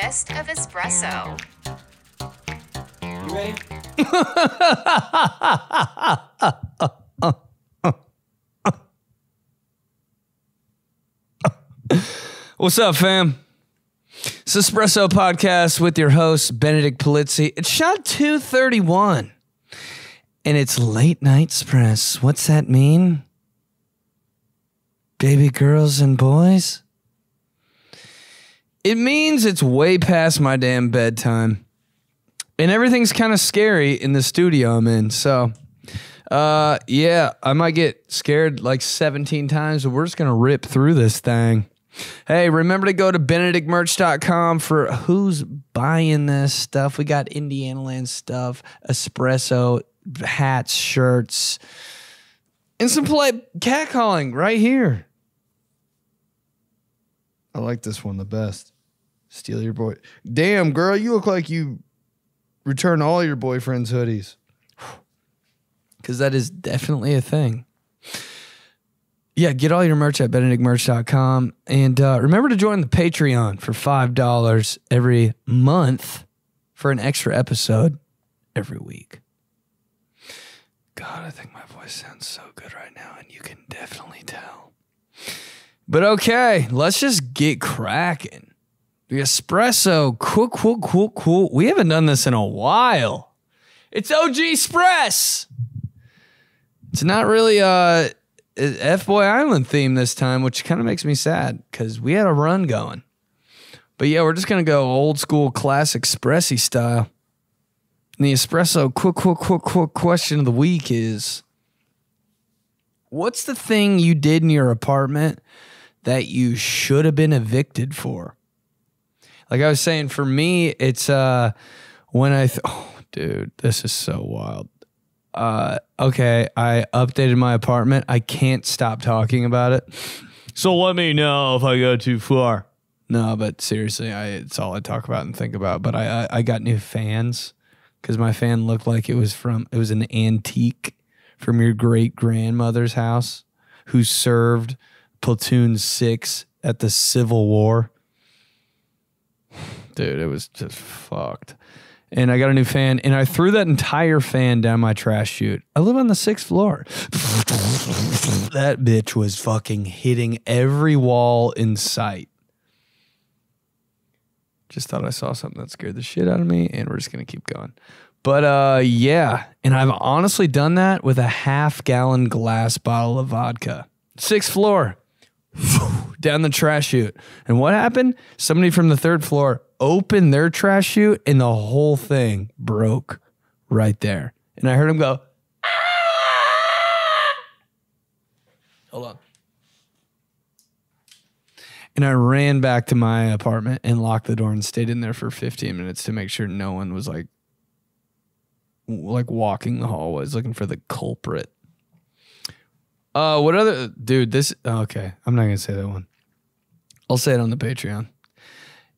Best of Espresso. You ready? What's up, fam? It's Espresso Podcast with your host, Benedict Polizzi. It's shot 231, and it's late night express. What's that mean? Baby girls and boys? It means it's way past my damn bedtime. And everything's kind of scary in the studio I'm in. So, uh, yeah, I might get scared like 17 times, but we're just going to rip through this thing. Hey, remember to go to benedictmerch.com for who's buying this stuff. We got Indiana Land stuff, espresso, hats, shirts, and some polite catcalling right here. I like this one the best. Steal your boy. Damn, girl, you look like you return all your boyfriend's hoodies. Because that is definitely a thing. Yeah, get all your merch at benedictmerch.com. And uh, remember to join the Patreon for $5 every month for an extra episode every week. God, I think my voice sounds so good right now, and you can definitely tell. But okay, let's just get cracking. The espresso, cool, cool, cool, cool. We haven't done this in a while. It's OG Express. It's not really a F Boy Island theme this time, which kind of makes me sad because we had a run going. But yeah, we're just gonna go old school classic espresso style. And the espresso quick, quick, quick, quick question of the week is what's the thing you did in your apartment that you should have been evicted for? Like I was saying, for me, it's uh when I th- oh dude, this is so wild. Uh okay, I updated my apartment. I can't stop talking about it. So let me know if I go too far. No, but seriously, I it's all I talk about and think about. But I I, I got new fans because my fan looked like it was from it was an antique from your great grandmother's house who served platoon six at the Civil War. Dude, it was just fucked. And I got a new fan, and I threw that entire fan down my trash chute. I live on the sixth floor. that bitch was fucking hitting every wall in sight. Just thought I saw something that scared the shit out of me, and we're just gonna keep going. But uh, yeah, and I've honestly done that with a half gallon glass bottle of vodka. Sixth floor, down the trash chute. And what happened? Somebody from the third floor opened their trash chute and the whole thing broke right there. And I heard him go! Hold on. And I ran back to my apartment and locked the door and stayed in there for 15 minutes to make sure no one was like like walking the hallways looking for the culprit. Uh, what other dude? This okay. I'm not gonna say that one. I'll say it on the Patreon.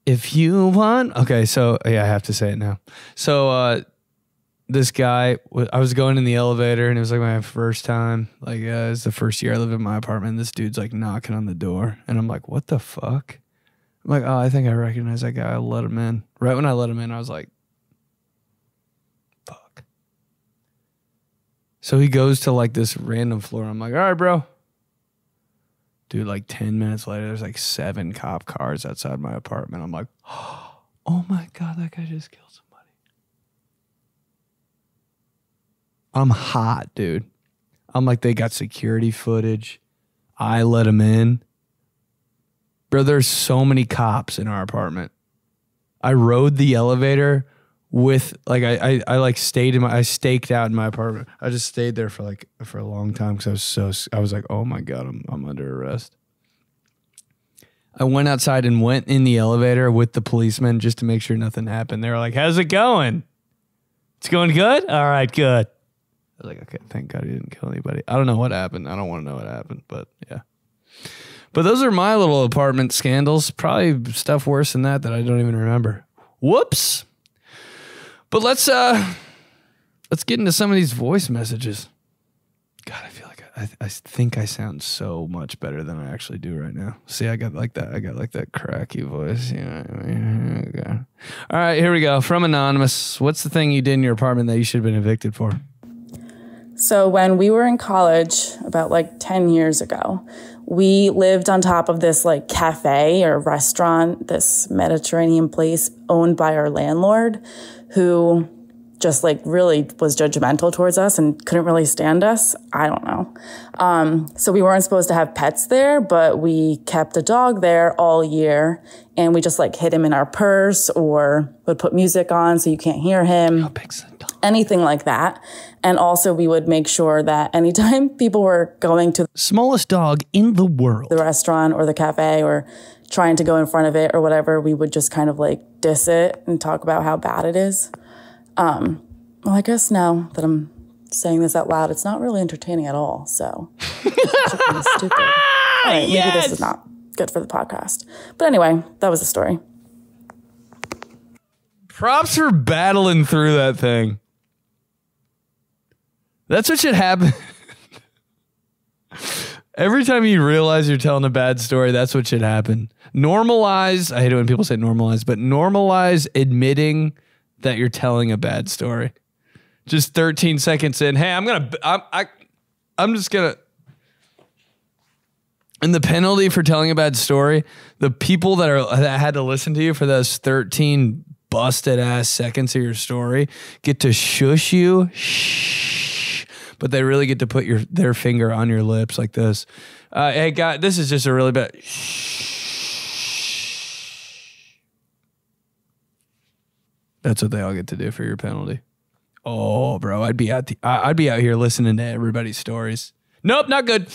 If you want, okay. So yeah, I have to say it now. So uh, this guy, I was going in the elevator, and it was like my first time. Like uh, it's the first year I lived in my apartment. This dude's like knocking on the door, and I'm like, "What the fuck?" I'm like, "Oh, I think I recognize that guy. I let him in." Right when I let him in, I was like, "Fuck." So he goes to like this random floor. I'm like, all right, bro. Dude, like 10 minutes later, there's like seven cop cars outside my apartment. I'm like, oh my God, that guy just killed somebody. I'm hot, dude. I'm like, they got security footage. I let him in. Bro, there's so many cops in our apartment. I rode the elevator with like I, I I like stayed in my I staked out in my apartment. I just stayed there for like for a long time because I was so I was like, oh my god, I'm I'm under arrest. I went outside and went in the elevator with the policeman just to make sure nothing happened. They were like, "How's it going? It's going good. All right, good." I was like, "Okay, thank God he didn't kill anybody." I don't know what happened. I don't want to know what happened, but yeah. But those are my little apartment scandals. Probably stuff worse than that that I don't even remember. Whoops. But let's uh let's get into some of these voice messages. God, I feel like I, I think I sound so much better than I actually do right now. See, I got like that. I got like that cracky voice. You know what I mean? Okay. All right, here we go. From Anonymous. What's the thing you did in your apartment that you should have been evicted for? So, when we were in college, about like 10 years ago, we lived on top of this like cafe or restaurant, this Mediterranean place owned by our landlord, who just like really was judgmental towards us and couldn't really stand us. I don't know. Um, so we weren't supposed to have pets there, but we kept a dog there all year and we just like hid him in our purse or would put music on so you can't hear him. Anything like that. And also we would make sure that anytime people were going to the Smallest dog in the world. the restaurant or the cafe or trying to go in front of it or whatever, we would just kind of like diss it and talk about how bad it is. Um, well, I guess now that I'm saying this out loud, it's not really entertaining at all. So kind of stupid. All right, maybe this is not good for the podcast. But anyway, that was the story. Props for battling through that thing. That's what should happen. Every time you realize you're telling a bad story, that's what should happen. Normalize, I hate it when people say normalize, but normalize admitting that you're telling a bad story. Just 13 seconds in, hey, I'm going to I'm I I'm just going to and the penalty for telling a bad story, the people that are that had to listen to you for those 13 busted ass seconds of your story get to shush you. Shh. But they really get to put your their finger on your lips like this. Uh, hey, God, this is just a really bad. That's what they all get to do for your penalty. Oh, bro, I'd be out. The, I'd be out here listening to everybody's stories. Nope, not good.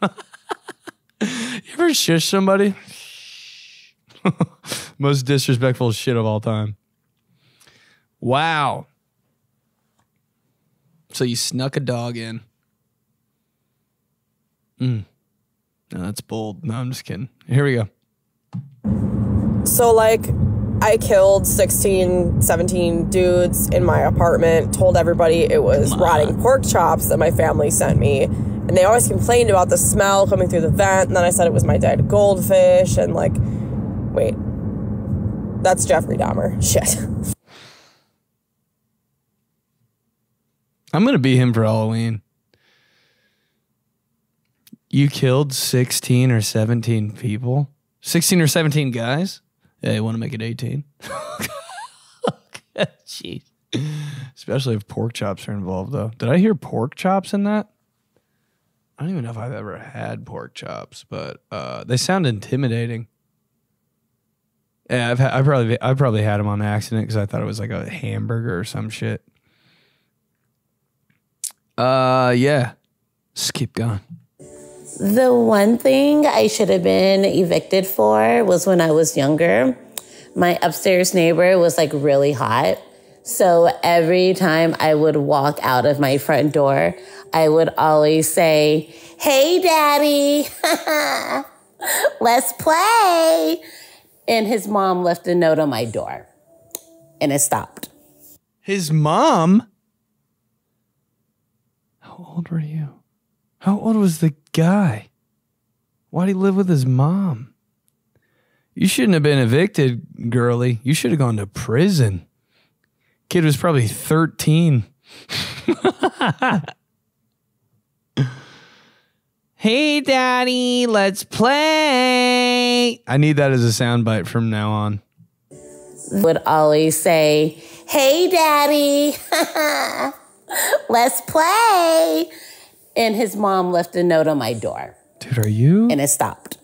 you ever shush somebody? Most disrespectful shit of all time. Wow. So you snuck a dog in. Mm. No, that's bold. No, I'm just kidding. Here we go. So, like, I killed 16, 17 dudes in my apartment, told everybody it was rotting pork chops that my family sent me. And they always complained about the smell coming through the vent. And then I said it was my dead goldfish. And, like, wait, that's Jeffrey Dahmer. Shit. I'm gonna be him for Halloween. You killed 16 or 17 people? 16 or 17 guys? Yeah, you want to make it 18? Jeez. Especially if pork chops are involved, though. Did I hear pork chops in that? I don't even know if I've ever had pork chops, but uh, they sound intimidating. Yeah, I've ha- I probably I probably had them on accident because I thought it was like a hamburger or some shit. Uh, yeah. Just keep going. The one thing I should have been evicted for was when I was younger. My upstairs neighbor was like really hot. So every time I would walk out of my front door, I would always say, Hey, daddy, let's play. And his mom left a note on my door and it stopped. His mom. How old were you? How old was the guy? Why'd he live with his mom? You shouldn't have been evicted, girly. You should have gone to prison. Kid was probably 13. hey, daddy, let's play. I need that as a soundbite from now on. Would always say, Hey, daddy, let's play. And his mom left a note on my door Dude, are you? and it stopped.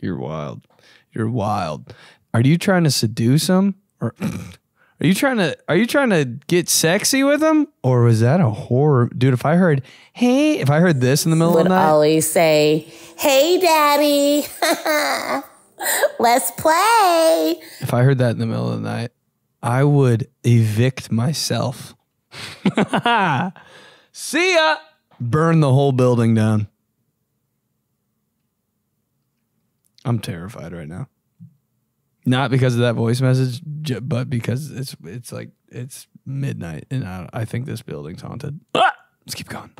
You're wild. You're wild. Are you trying to seduce him, or are you trying to are you trying to get sexy with him, or was that a horror, dude? If I heard, hey, if I heard this in the middle of Would the night, always say, Hey, daddy, let's play. if I heard that in the middle of the night, I would evict myself. See ya. Burn the whole building down. I'm terrified right now. Not because of that voice message, but because it's it's like it's midnight and I, I think this building's haunted. Ah! Let's keep going.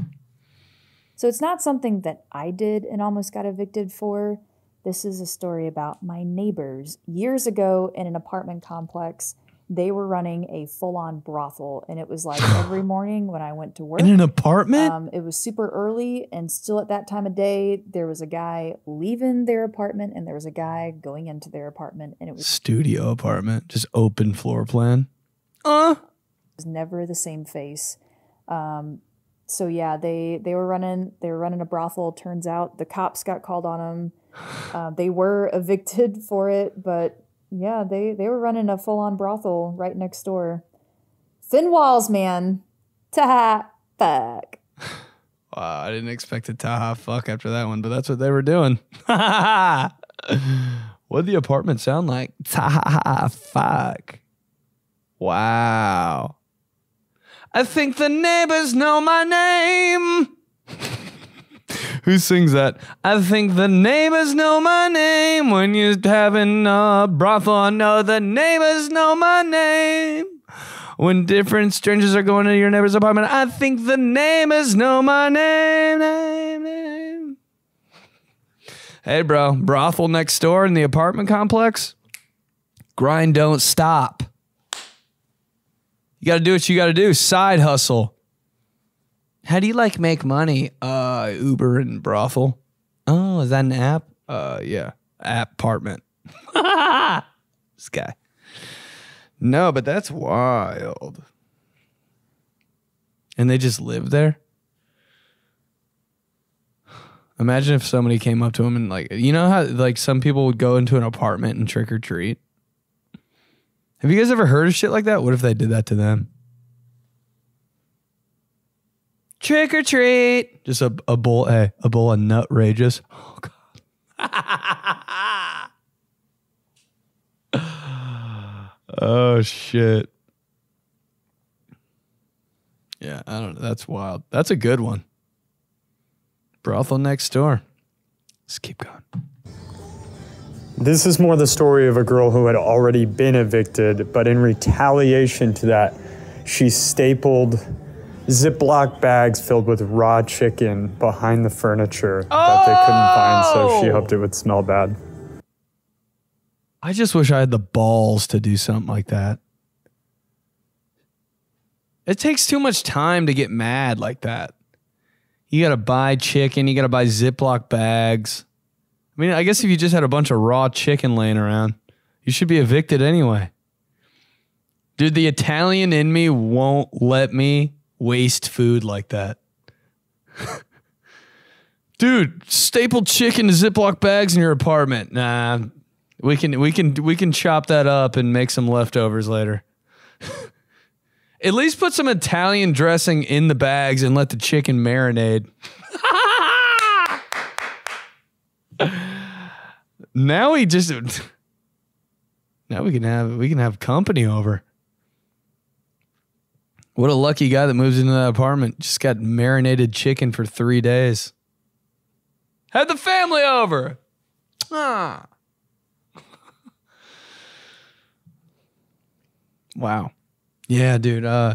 So it's not something that I did and almost got evicted for. This is a story about my neighbors. Years ago in an apartment complex, they were running a full on brothel. And it was like every morning when I went to work. In an apartment? Um, it was super early, and still at that time of day, there was a guy leaving their apartment, and there was a guy going into their apartment, and it was Studio apartment, just open floor plan. Uh, was never the same face. Um, so yeah, they they were running they were running a brothel. Turns out the cops got called on them. Uh, they were evicted for it, but yeah, they they were running a full on brothel right next door. Thin walls, man. Ta fuck. Wow, I didn't expect a Taha fuck after that one, but that's what they were doing. What'd the apartment sound like? Taha fuck. Wow. I think the neighbors know my name. Who sings that? I think the neighbors know my name. When you're having a brothel, oh, I know the neighbors know my name. When different strangers are going to your neighbor's apartment, I think the neighbors know my name, name, name. Hey, bro, brothel next door in the apartment complex. Grind don't stop. You got to do what you got to do. Side hustle. How do you like make money? Uh, Uber and brothel. Oh, is that an app? Uh, yeah, app apartment. this guy. No, but that's wild. And they just live there. Imagine if somebody came up to him and like, you know how like some people would go into an apartment and trick or treat. Have you guys ever heard of shit like that? What if they did that to them? Trick or treat. Just a, a bowl, hey, a bowl of Nutrageous. Oh god. oh shit. Yeah, I don't know. That's wild. That's a good one. Brothel next door. Let's keep going. This is more the story of a girl who had already been evicted, but in retaliation to that, she stapled Ziploc bags filled with raw chicken behind the furniture that they couldn't find, so she Oh! hoped it would smell bad. I just wish I had the balls to do something like that. It takes too much time to get mad like that. You got to buy chicken, you got to buy Ziploc bags. I mean, I guess if you just had a bunch of raw chicken laying around, you should be evicted anyway. Dude, the Italian in me won't let me waste food like that. Dude, stapled chicken to Ziploc bags in your apartment. Nah, we can we can we can chop that up and make some leftovers later. At least put some Italian dressing in the bags and let the chicken marinate. now we just now we can have we can have company over. What a lucky guy that moves into that apartment. Just got marinated chicken for three days. Had the family over. Ah. Wow. Yeah, dude. Uh,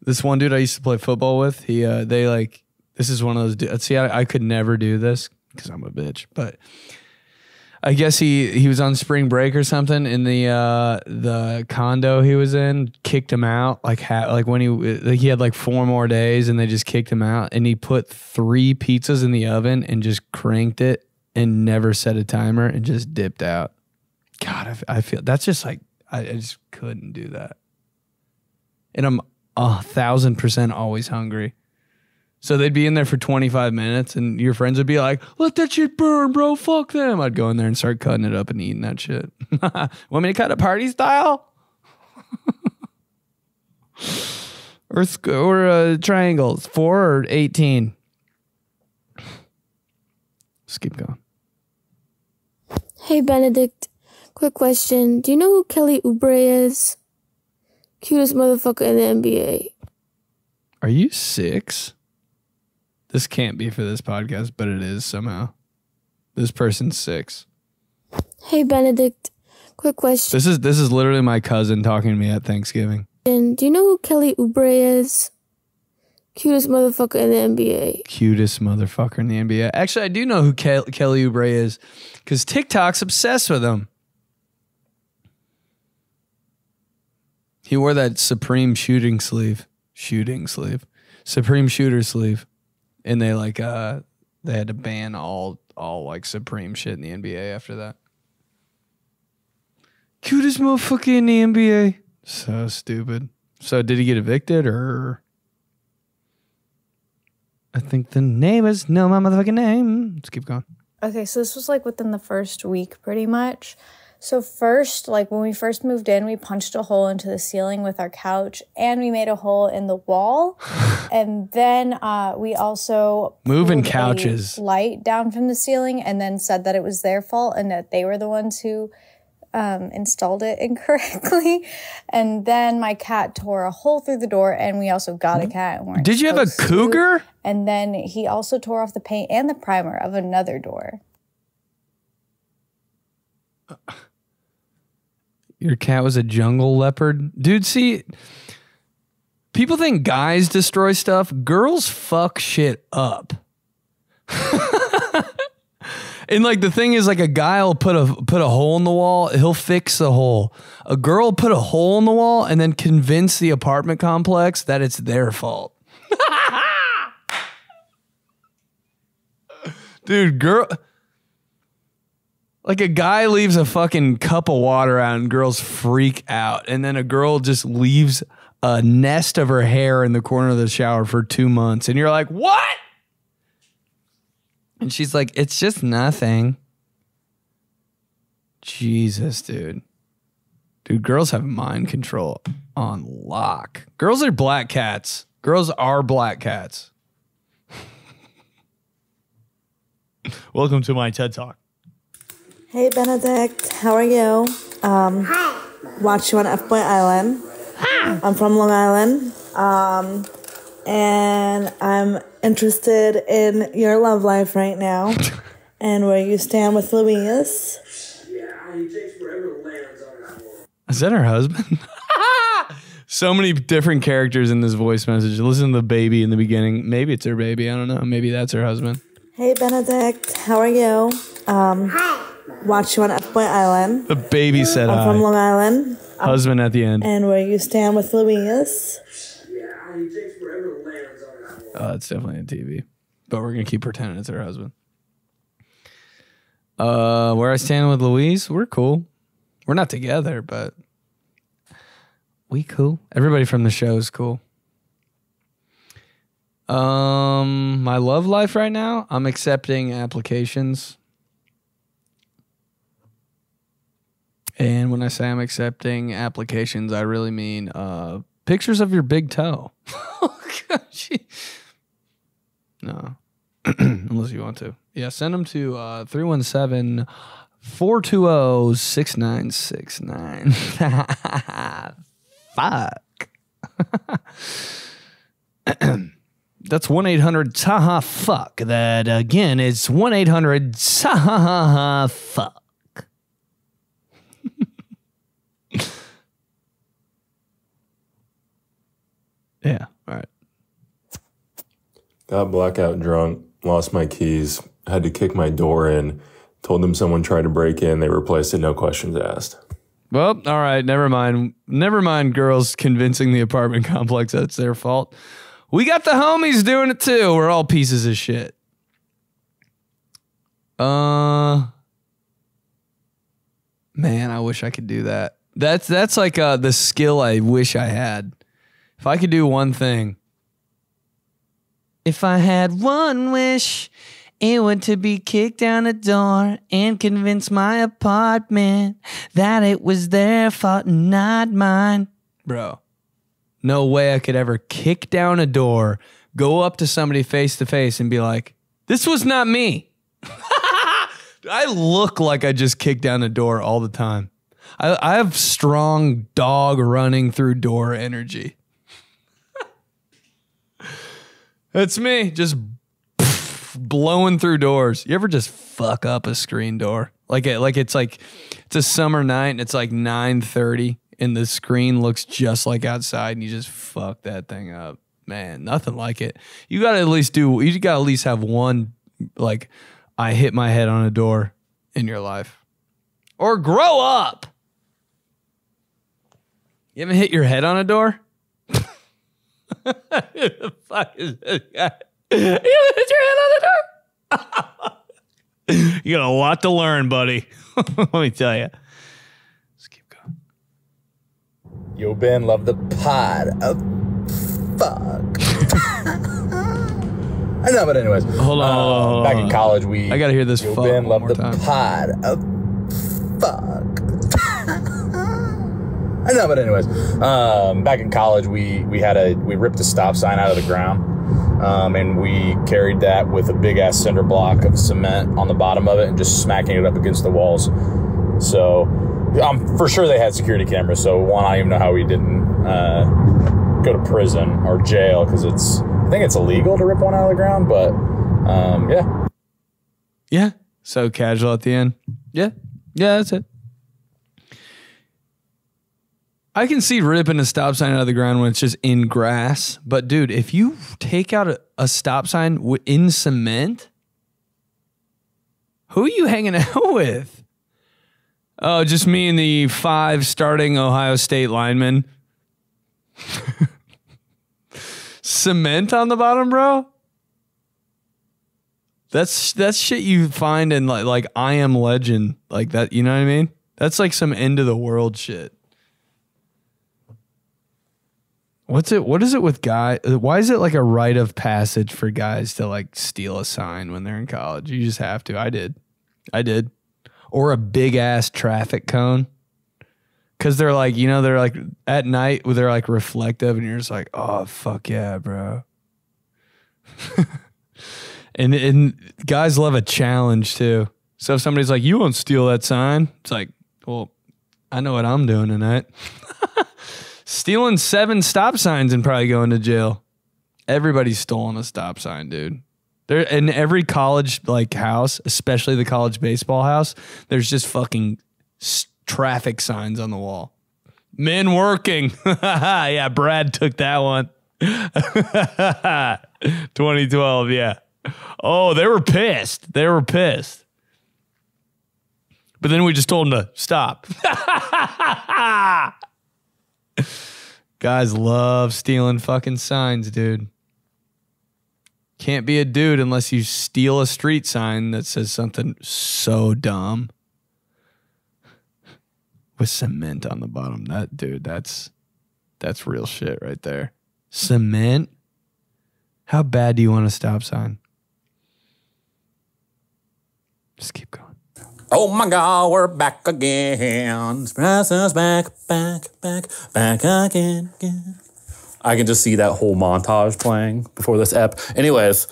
this one dude I used to play football with, he, uh, they like, this is one of those. See, I, I could never do this because I'm a bitch, but I guess he he was on spring break or something, in the uh, the condo he was in kicked him out. Like ha- like when he like he had like four more days, and they just kicked him out. And he put three pizzas in the oven and just cranked it and never set a timer and just dipped out. God, I, f- I feel that's just like I, I just couldn't do that. And I'm a thousand percent always hungry. So they'd be in there for 25 minutes and your friends would be like, let that shit burn, bro. Fuck them. I'd go in there and start cutting it up and eating that shit. Want me to cut it party style? or sc- or uh, triangles, four or 18? Let's keep going. Hey Benedict, quick question. Do you know who Kelly Oubre is? Cutest motherfucker in the NBA. Are you six? This can't be for this podcast, but it is somehow. This person's six. Hey Benedict, quick question. This is this is literally my cousin talking to me at Thanksgiving. And Do you know who Kelly Oubre is? Cutest motherfucker in the NBA. Cutest motherfucker in the NBA. Actually, I do know who Kel- Kelly Oubre is because TikTok's obsessed with him. He wore that Supreme shooting sleeve, shooting sleeve, Supreme shooter sleeve, and they like uh they had to ban all all like Supreme shit in the NBA after that. Cutest motherfucker in the NBA. So stupid. So did he get evicted or? I think the neighbors know my motherfucking name. Let's keep going. Okay, so this was like within the first week, pretty much. So, first, like when we first moved in, we punched a hole into the ceiling with our couch and we made a hole in the wall. and then uh, we also Moving couches. light down from the ceiling and then said that it was their fault and that they were the ones who um, installed it incorrectly. And then my cat tore a hole through the door and we also got a cat. And Did you have a supposed to. cougar? And then he also tore off the paint and the primer of another door. Your cat was a jungle leopard? Dude, see, people think guys destroy stuff. Girls fuck shit up. and like the thing is like a guy will put a put a hole in the wall, he'll fix the hole. A girl put a hole in the wall and then convince the apartment complex that it's their fault. Dude, girl like a guy leaves a fucking cup of water out and girls freak out. And then a girl just leaves a nest of her hair in the corner of the shower for two months. And you're like, what? And she's like, it's just nothing. Jesus, dude. Dude, girls have mind control on lock. Girls are black cats. Girls are black cats. Welcome to my TED Talk. Hey Benedict, how are you? Um, watch you on F Boy Island. I'm from Long Island, um, and I'm interested in your love life right now and where you stand with Louise. Yeah, you takes whatever lands on his form. Is that her husband? so many different characters in this voice message. Listen to the baby in the beginning. Maybe it's her baby. I don't know. Maybe that's her husband. Hey Benedict, how are you? Um, watch you on F Boy Island. The baby said I'm from. Long Island, Husband at the end. and where you stand with Louise. Oh, it's definitely a TV. But we're gonna keep pretending it's her husband. Uh, where I stand with Louise, we're cool. We're not together, but we cool. Everybody from the show is cool. Um, my love life right now, I'm accepting applications. And when I say I'm accepting applications, I really mean uh pictures of your big toe. Gee. No. Unless you want to. Yeah, send them to uh 317 420 6969. Fuck. That's 1 800 Taha Fuck. That again is 1 800 Taha Fuck. Yeah, all right. Got blackout drunk, lost my keys, had to kick my door in, told them someone tried to break in, they replaced it, no questions asked. Well, all right, never mind. Never mind girls convincing the apartment complex that it's their fault. We got the homies doing it too. We're all pieces of shit. Uh Man, I wish I could do that. That's that's like uh the skill I wish I had. If I could do one thing. If I had one wish, it would to be kicked down a door and convince my apartment that it was their fault not mine. Bro, no way I could ever kick down a door, go up to somebody face to face and be like, this was not me. I look like I just kicked down a door all the time. I, I have strong dog running through door energy. It's me, just blowing through doors. You ever just fuck up a screen door? Like it, like it's like it's a summer night and it's like 9:30 and the screen looks just like outside and you just fuck that thing up. Man, nothing like it. You got to at least do. You got to at least have one. Like, I hit my head on a door in your life, or grow up. You haven't hit your head on a door? The fuck is this guy? You hit your head on a door? you got a lot to learn, buddy. Let me tell you. Let's keep going. Yo, Ben, love the pod. Oh, fuck. I know, but anyways. Hold on, uh, hold on, hold Back in college, we. I gotta hear this Yo, fuck Ben, love the time. pod. Oh, fuck. I know, but anyways. Um, back in college, we we had a we ripped a stop sign out of the ground, um, and we carried that with a big ass cinder block of cement on the bottom of it, and just smacking it up against the walls. So, I'm for sure they had security cameras. So one, I don't even know how we didn't uh, go to prison or jail because it's I think it's illegal to rip one out of the ground. But um, yeah, Yeah. So casual at the end. Yeah. Yeah, that's it. I can see ripping a stop sign out of the ground when it's just in grass. But dude, if you take out a, a stop sign w- in cement, who are you hanging out with? Oh, just me and the five starting Ohio State linemen. cement on the bottom, bro? That's that's shit you find in like like I am legend like that. You know what I mean? That's like some end of the world shit. What's it? What is it with guys? Why is it like a rite of passage for guys to like steal a sign when they're in college? You just have to. I did, I did, or a big ass traffic cone. Cause they're like, you know, they're like at night where they're like reflective, and you're just like, oh fuck yeah, bro. And and guys love a challenge too. So if somebody's like, "You won't steal that sign," it's like, "Well, I know what I'm doing tonight." Stealing seven stop signs and probably going to jail. Everybody's stolen a stop sign, dude. There in every college like house, especially the college baseball house, there's just fucking traffic signs on the wall. Men working. yeah, Brad took that one. 2012, yeah. Oh, they were pissed. They were pissed. But then we just told them to stop. Guys love stealing fucking signs, dude. Can't be a dude unless you steal a street sign that says something so dumb with cement on the bottom. That dude, that's that's real shit right there. Cement? How bad do you want a stop sign? Just keep going. Oh my God, we're back again. Espresso's back, back, back, back again, again. I can just see that whole montage playing before this ep. Anyways,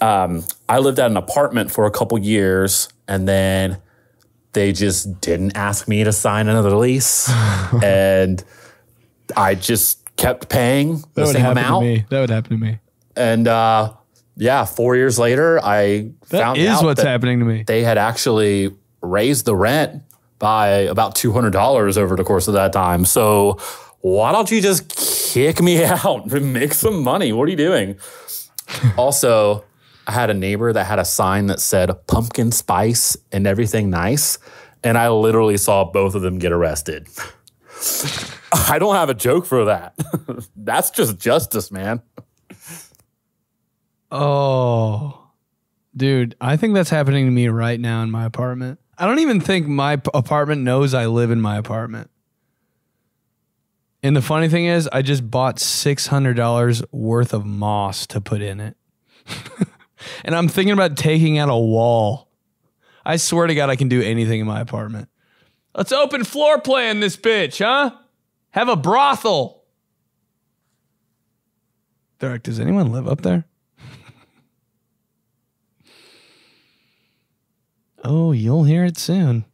um, I lived at an apartment for a couple years, and then they just didn't ask me to sign another lease, and I just kept paying That the would same happen amount. to me. That would happen to me. And uh, yeah, four years later, I That found is out what's happening to me. They had actually raised the rent by about two hundred dollars over the course of that time. So why don't you just kick me out and make some money? What are you doing? also, I had a neighbor that had a sign that said pumpkin spice and everything nice. And I literally saw both of them get arrested. I don't have a joke for that. That's just justice, man. Oh, dude, I think that's happening to me right now in my apartment. I don't even think my p- apartment knows I live in my apartment. And the funny thing is, I just bought $600 worth of moss to put in it. and I'm thinking about taking out a wall. I swear to God, I can do anything in my apartment. Let's open floor plan this bitch, huh? Have a brothel. They're does anyone live up there? Oh, you'll hear it soon.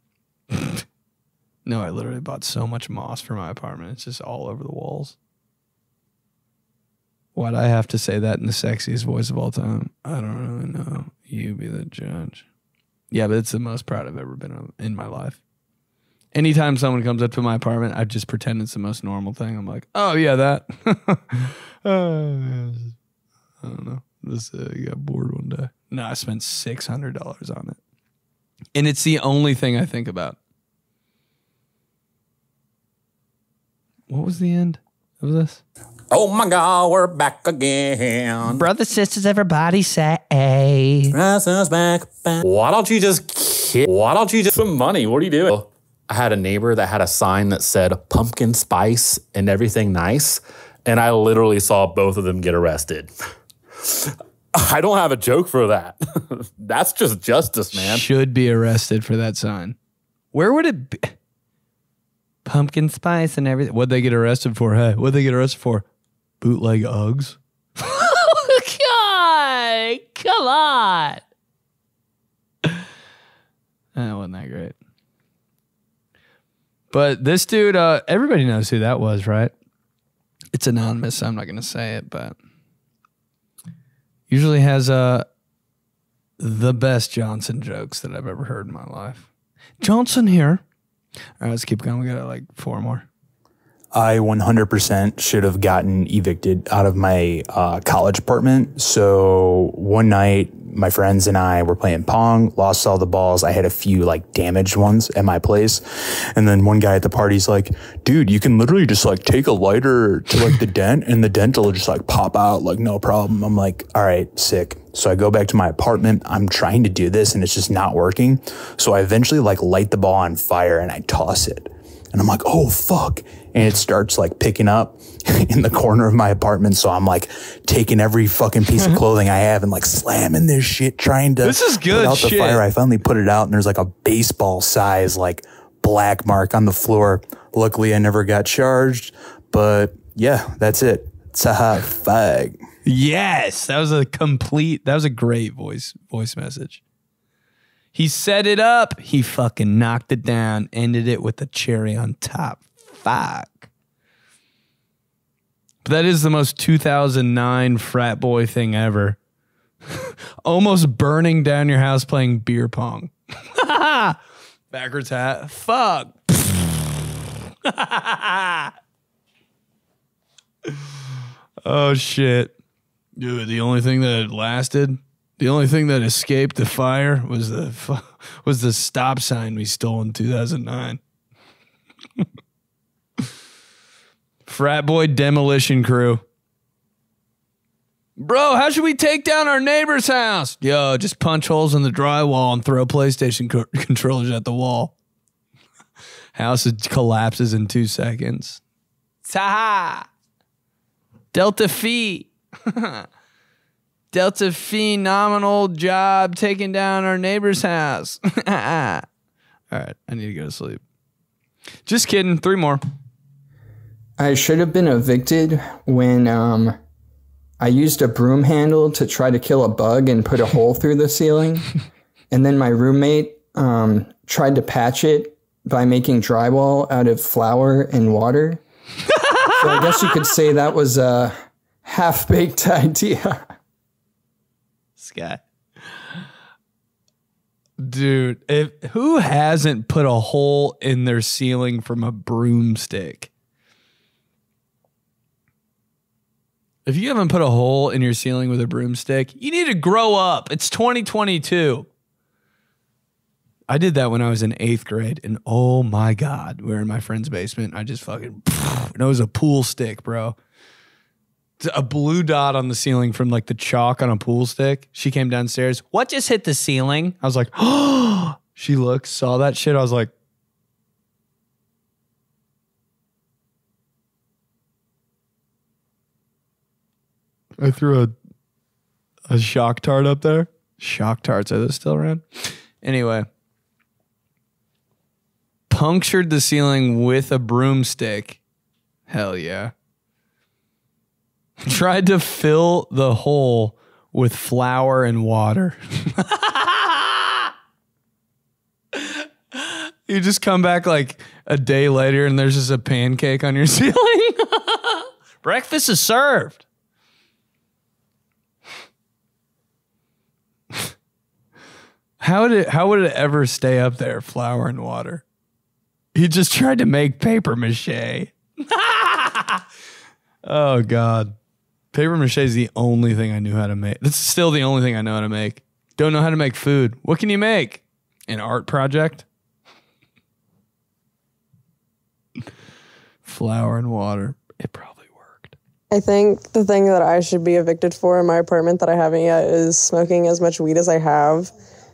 no, I literally bought so much moss for my apartment. It's just all over the walls. Why'd I have to say that in the sexiest voice of all time? I don't really know. You be the judge. Yeah, but it's the most proud I've ever been in my life. Anytime someone comes up to my apartment, I just pretend it's the most normal thing. I'm like, oh yeah, that. Uh, I don't know. This uh, got bored one day. No, I spent six hundred dollars on it, and it's the only thing I think about. What was the end of this? Oh my God, we're back again. Brothers, sisters, everybody say. Brothers back, back. Why don't you just ki- Why don't you just some money? What are you doing? I had a neighbor that had a sign that said pumpkin spice and everything nice. And I literally saw both of them get arrested. I don't have a joke for that. That's just justice, man. Should be arrested for that sign. Where would it be? Pumpkin spice and everything. What'd they get arrested for? Hey, what'd they get arrested for? Bootleg Uggs. God, come on. That wasn't that great. But this dude, uh, everybody knows who that was, right? It's anonymous, so I'm not going to say it, but usually has uh, the best Johnson jokes that I've ever heard in my life. Johnson here. All right, let's keep going. We got like four more. I 100% should have gotten evicted out of my uh, college apartment. So one night, my friends and I were playing Pong, lost all the balls. I had a few like damaged ones at my place. And then one guy at the party's like, dude, you can literally just like take a lighter to like the dent and the dent will just like pop out like no problem. I'm like, all right, sick. So I go back to my apartment. I'm trying to do this and it's just not working. So I eventually like light the ball on fire and I toss it. And I'm like, oh fuck. And it starts like picking up in the corner of my apartment. So I'm like taking every fucking piece of mm-hmm. clothing I have and like slamming this shit, trying to This is good put out shit. the fire. I finally put it out and there's like a baseball size like black mark on the floor. Luckily I never got charged, but yeah, that's it. It's a hot fag. Yes, that was a complete. That was a great voice voice message. He set it up. He fucking knocked it down. Ended it with a cherry on top. Fuck. But that is the most 2009 frat boy thing ever. Almost burning down your house playing beer pong. Backwards hat. Fuck. oh shit. Dude, the only thing that lasted, the only thing that escaped the fire was the was the stop sign we stole in 2009. Frat boy demolition crew. Bro, how should we take down our neighbor's house? Yo, just punch holes in the drywall and throw PlayStation co- controllers at the wall. House collapses in two seconds. Taha! Delta Phi. Delta Phi nominal job taking down our neighbor's house. All right, I need to go to sleep. Just kidding. Three more. I should have been evicted when um, I used a broom handle to try to kill a bug and put a hole through the ceiling. And then my roommate um, tried to patch it by making drywall out of flour and water. so I guess you could say that was a half baked idea. This guy. Dude, if who hasn't put a hole in their ceiling from a broomstick? If you haven't put a hole in your ceiling with a broomstick, you need to grow up. It's 2022. I did that when I was in eighth grade, and oh my God, we were in my friend's basement. I just fucking, and it was a pool stick, bro. A blue dot on the ceiling from like the chalk on a pool stick. She came downstairs. What just hit the ceiling? I was like, oh, she looked, saw that shit. I was like, I threw a a shock tart up there. Shock tarts are those still around? Anyway, punctured the ceiling with a broomstick. Hell yeah. Tried to fill the hole with flour and water. you just come back like a day later and there's just a pancake on your ceiling. Breakfast is served. How would it how would it ever stay up there, flour and water? He just tried to make paper mache. oh God. Paper mache is the only thing I knew how to make. That's still the only thing I know how to make. Don't know how to make food. What can you make? An art project? Flour and water. It probably worked. I think the thing that I should be evicted for in my apartment that I haven't yet is smoking as much weed as I have.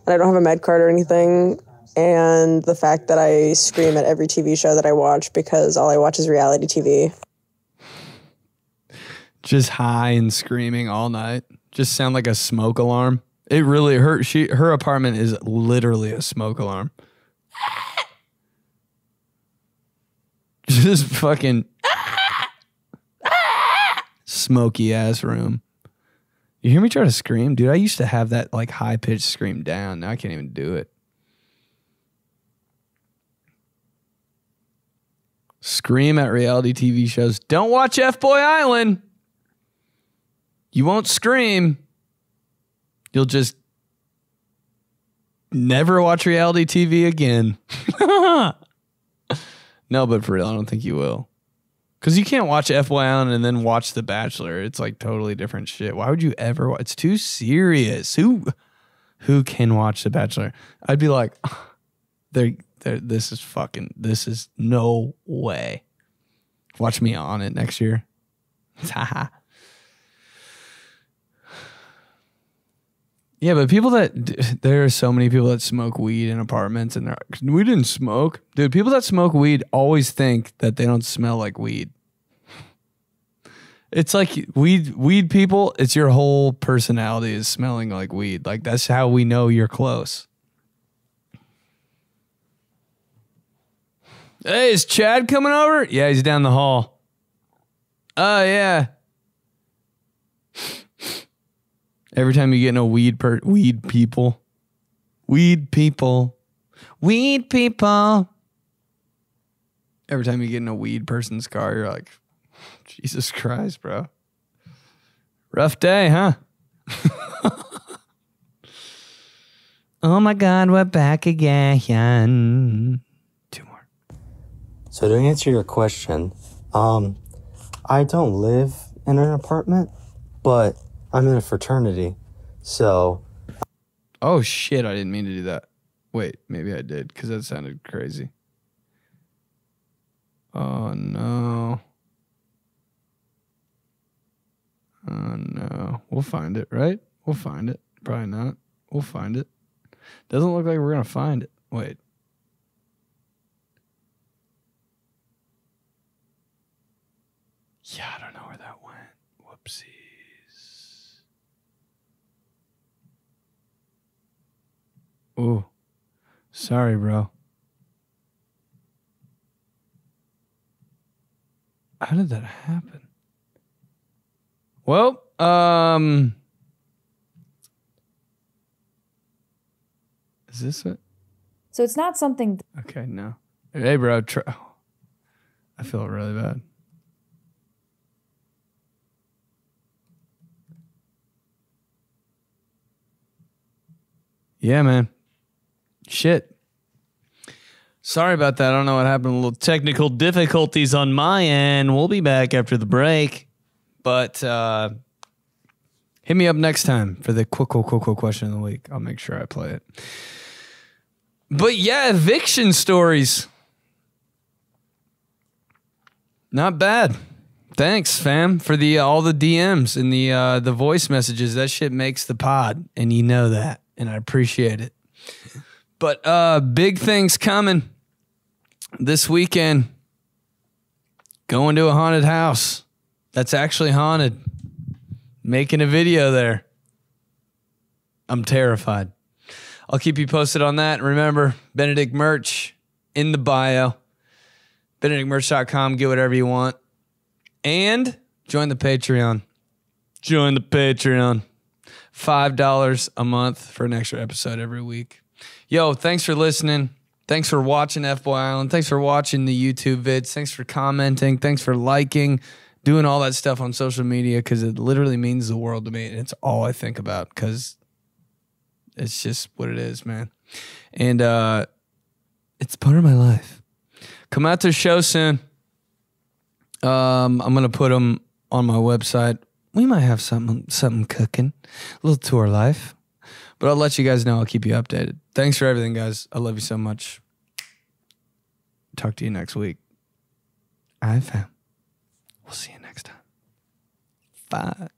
And I don't have a med card or anything. And the fact that I scream at every TV show that I watch because all I watch is reality TV. Just high and screaming all night. Just sound like a smoke alarm. It really hurt. She her apartment is literally a smoke alarm. Just fucking smoky ass room. You hear me try to scream? Dude, I used to have that like high pitched scream down. Now I can't even do it. Scream at reality TV shows. Don't watch F Boy Island. You won't scream. You'll just never watch reality TV again. no, but for real, I don't think you will. Because you can't watch F Boy and then watch The Bachelor. It's like totally different shit. Why would you ever? wa- It's too serious. Who, who can watch The Bachelor? I'd be like, they this is fucking. This is no way. Watch me on it next year. yeah, but people that there are so many people that smoke weed in apartments, and they're we didn't smoke, dude. People that smoke weed always think that they don't smell like weed. It's like weed weed people, it's your whole personality is smelling like weed. Like that's how we know you're close. Hey, is Chad coming over? Yeah, he's down the hall. Oh yeah. Every time you get in a weed per weed people. Weed people. Weed people. Every time you get in a weed person's car, you're like, Jesus Christ, bro. Rough day, huh? oh my God, we're back again. Two more. So to answer your question, um, I don't live in an apartment, but I'm in a fraternity. So Oh shit, I didn't mean to do that. Wait, maybe I did because that sounded crazy. Oh no. Oh no. We'll find it, right? We'll find it. Probably not. We'll find it. Doesn't look like we're gonna find it. Wait. Yeah, I don't know where that went. Whoopsies. Ooh. Sorry, bro. How did that happen? Well, um Is this it? So it's not something. Okay, no. Hey, bro. Try- I feel really bad. Yeah, man. Shit. Sorry about that. I don't know what happened. A little technical difficulties on my end. We'll be back after the break. But uh hit me up next time for the quick, quick, quick, quick question of the week. I'll make sure I play it. But yeah, eviction stories. Not bad. Thanks, fam, for the all the DMs and the uh, the voice messages. That shit makes the pod, and you know that, and I appreciate it. But uh, big things coming this weekend. Going to a haunted house that's actually haunted. Making a video there. I'm terrified. I'll keep you posted on that. Remember, Benedict merch in the bio. BenedictMerch.com. Get whatever you want. And join the Patreon. Join the Patreon. $5 a month for an extra episode every week. Yo, thanks for listening. Thanks for watching F Boy Island. Thanks for watching the YouTube vids. Thanks for commenting. Thanks for liking, doing all that stuff on social media because it literally means the world to me. And it's all I think about because it's just what it is, man. And uh, it's part of my life. Come out to the show soon. Um, I'm gonna put them on my website. We might have something something cooking, a little tour life, but I'll let you guys know. I'll keep you updated. Thanks for everything, guys. I love you so much. Talk to you next week. Right, fam. We'll see you next time. Bye.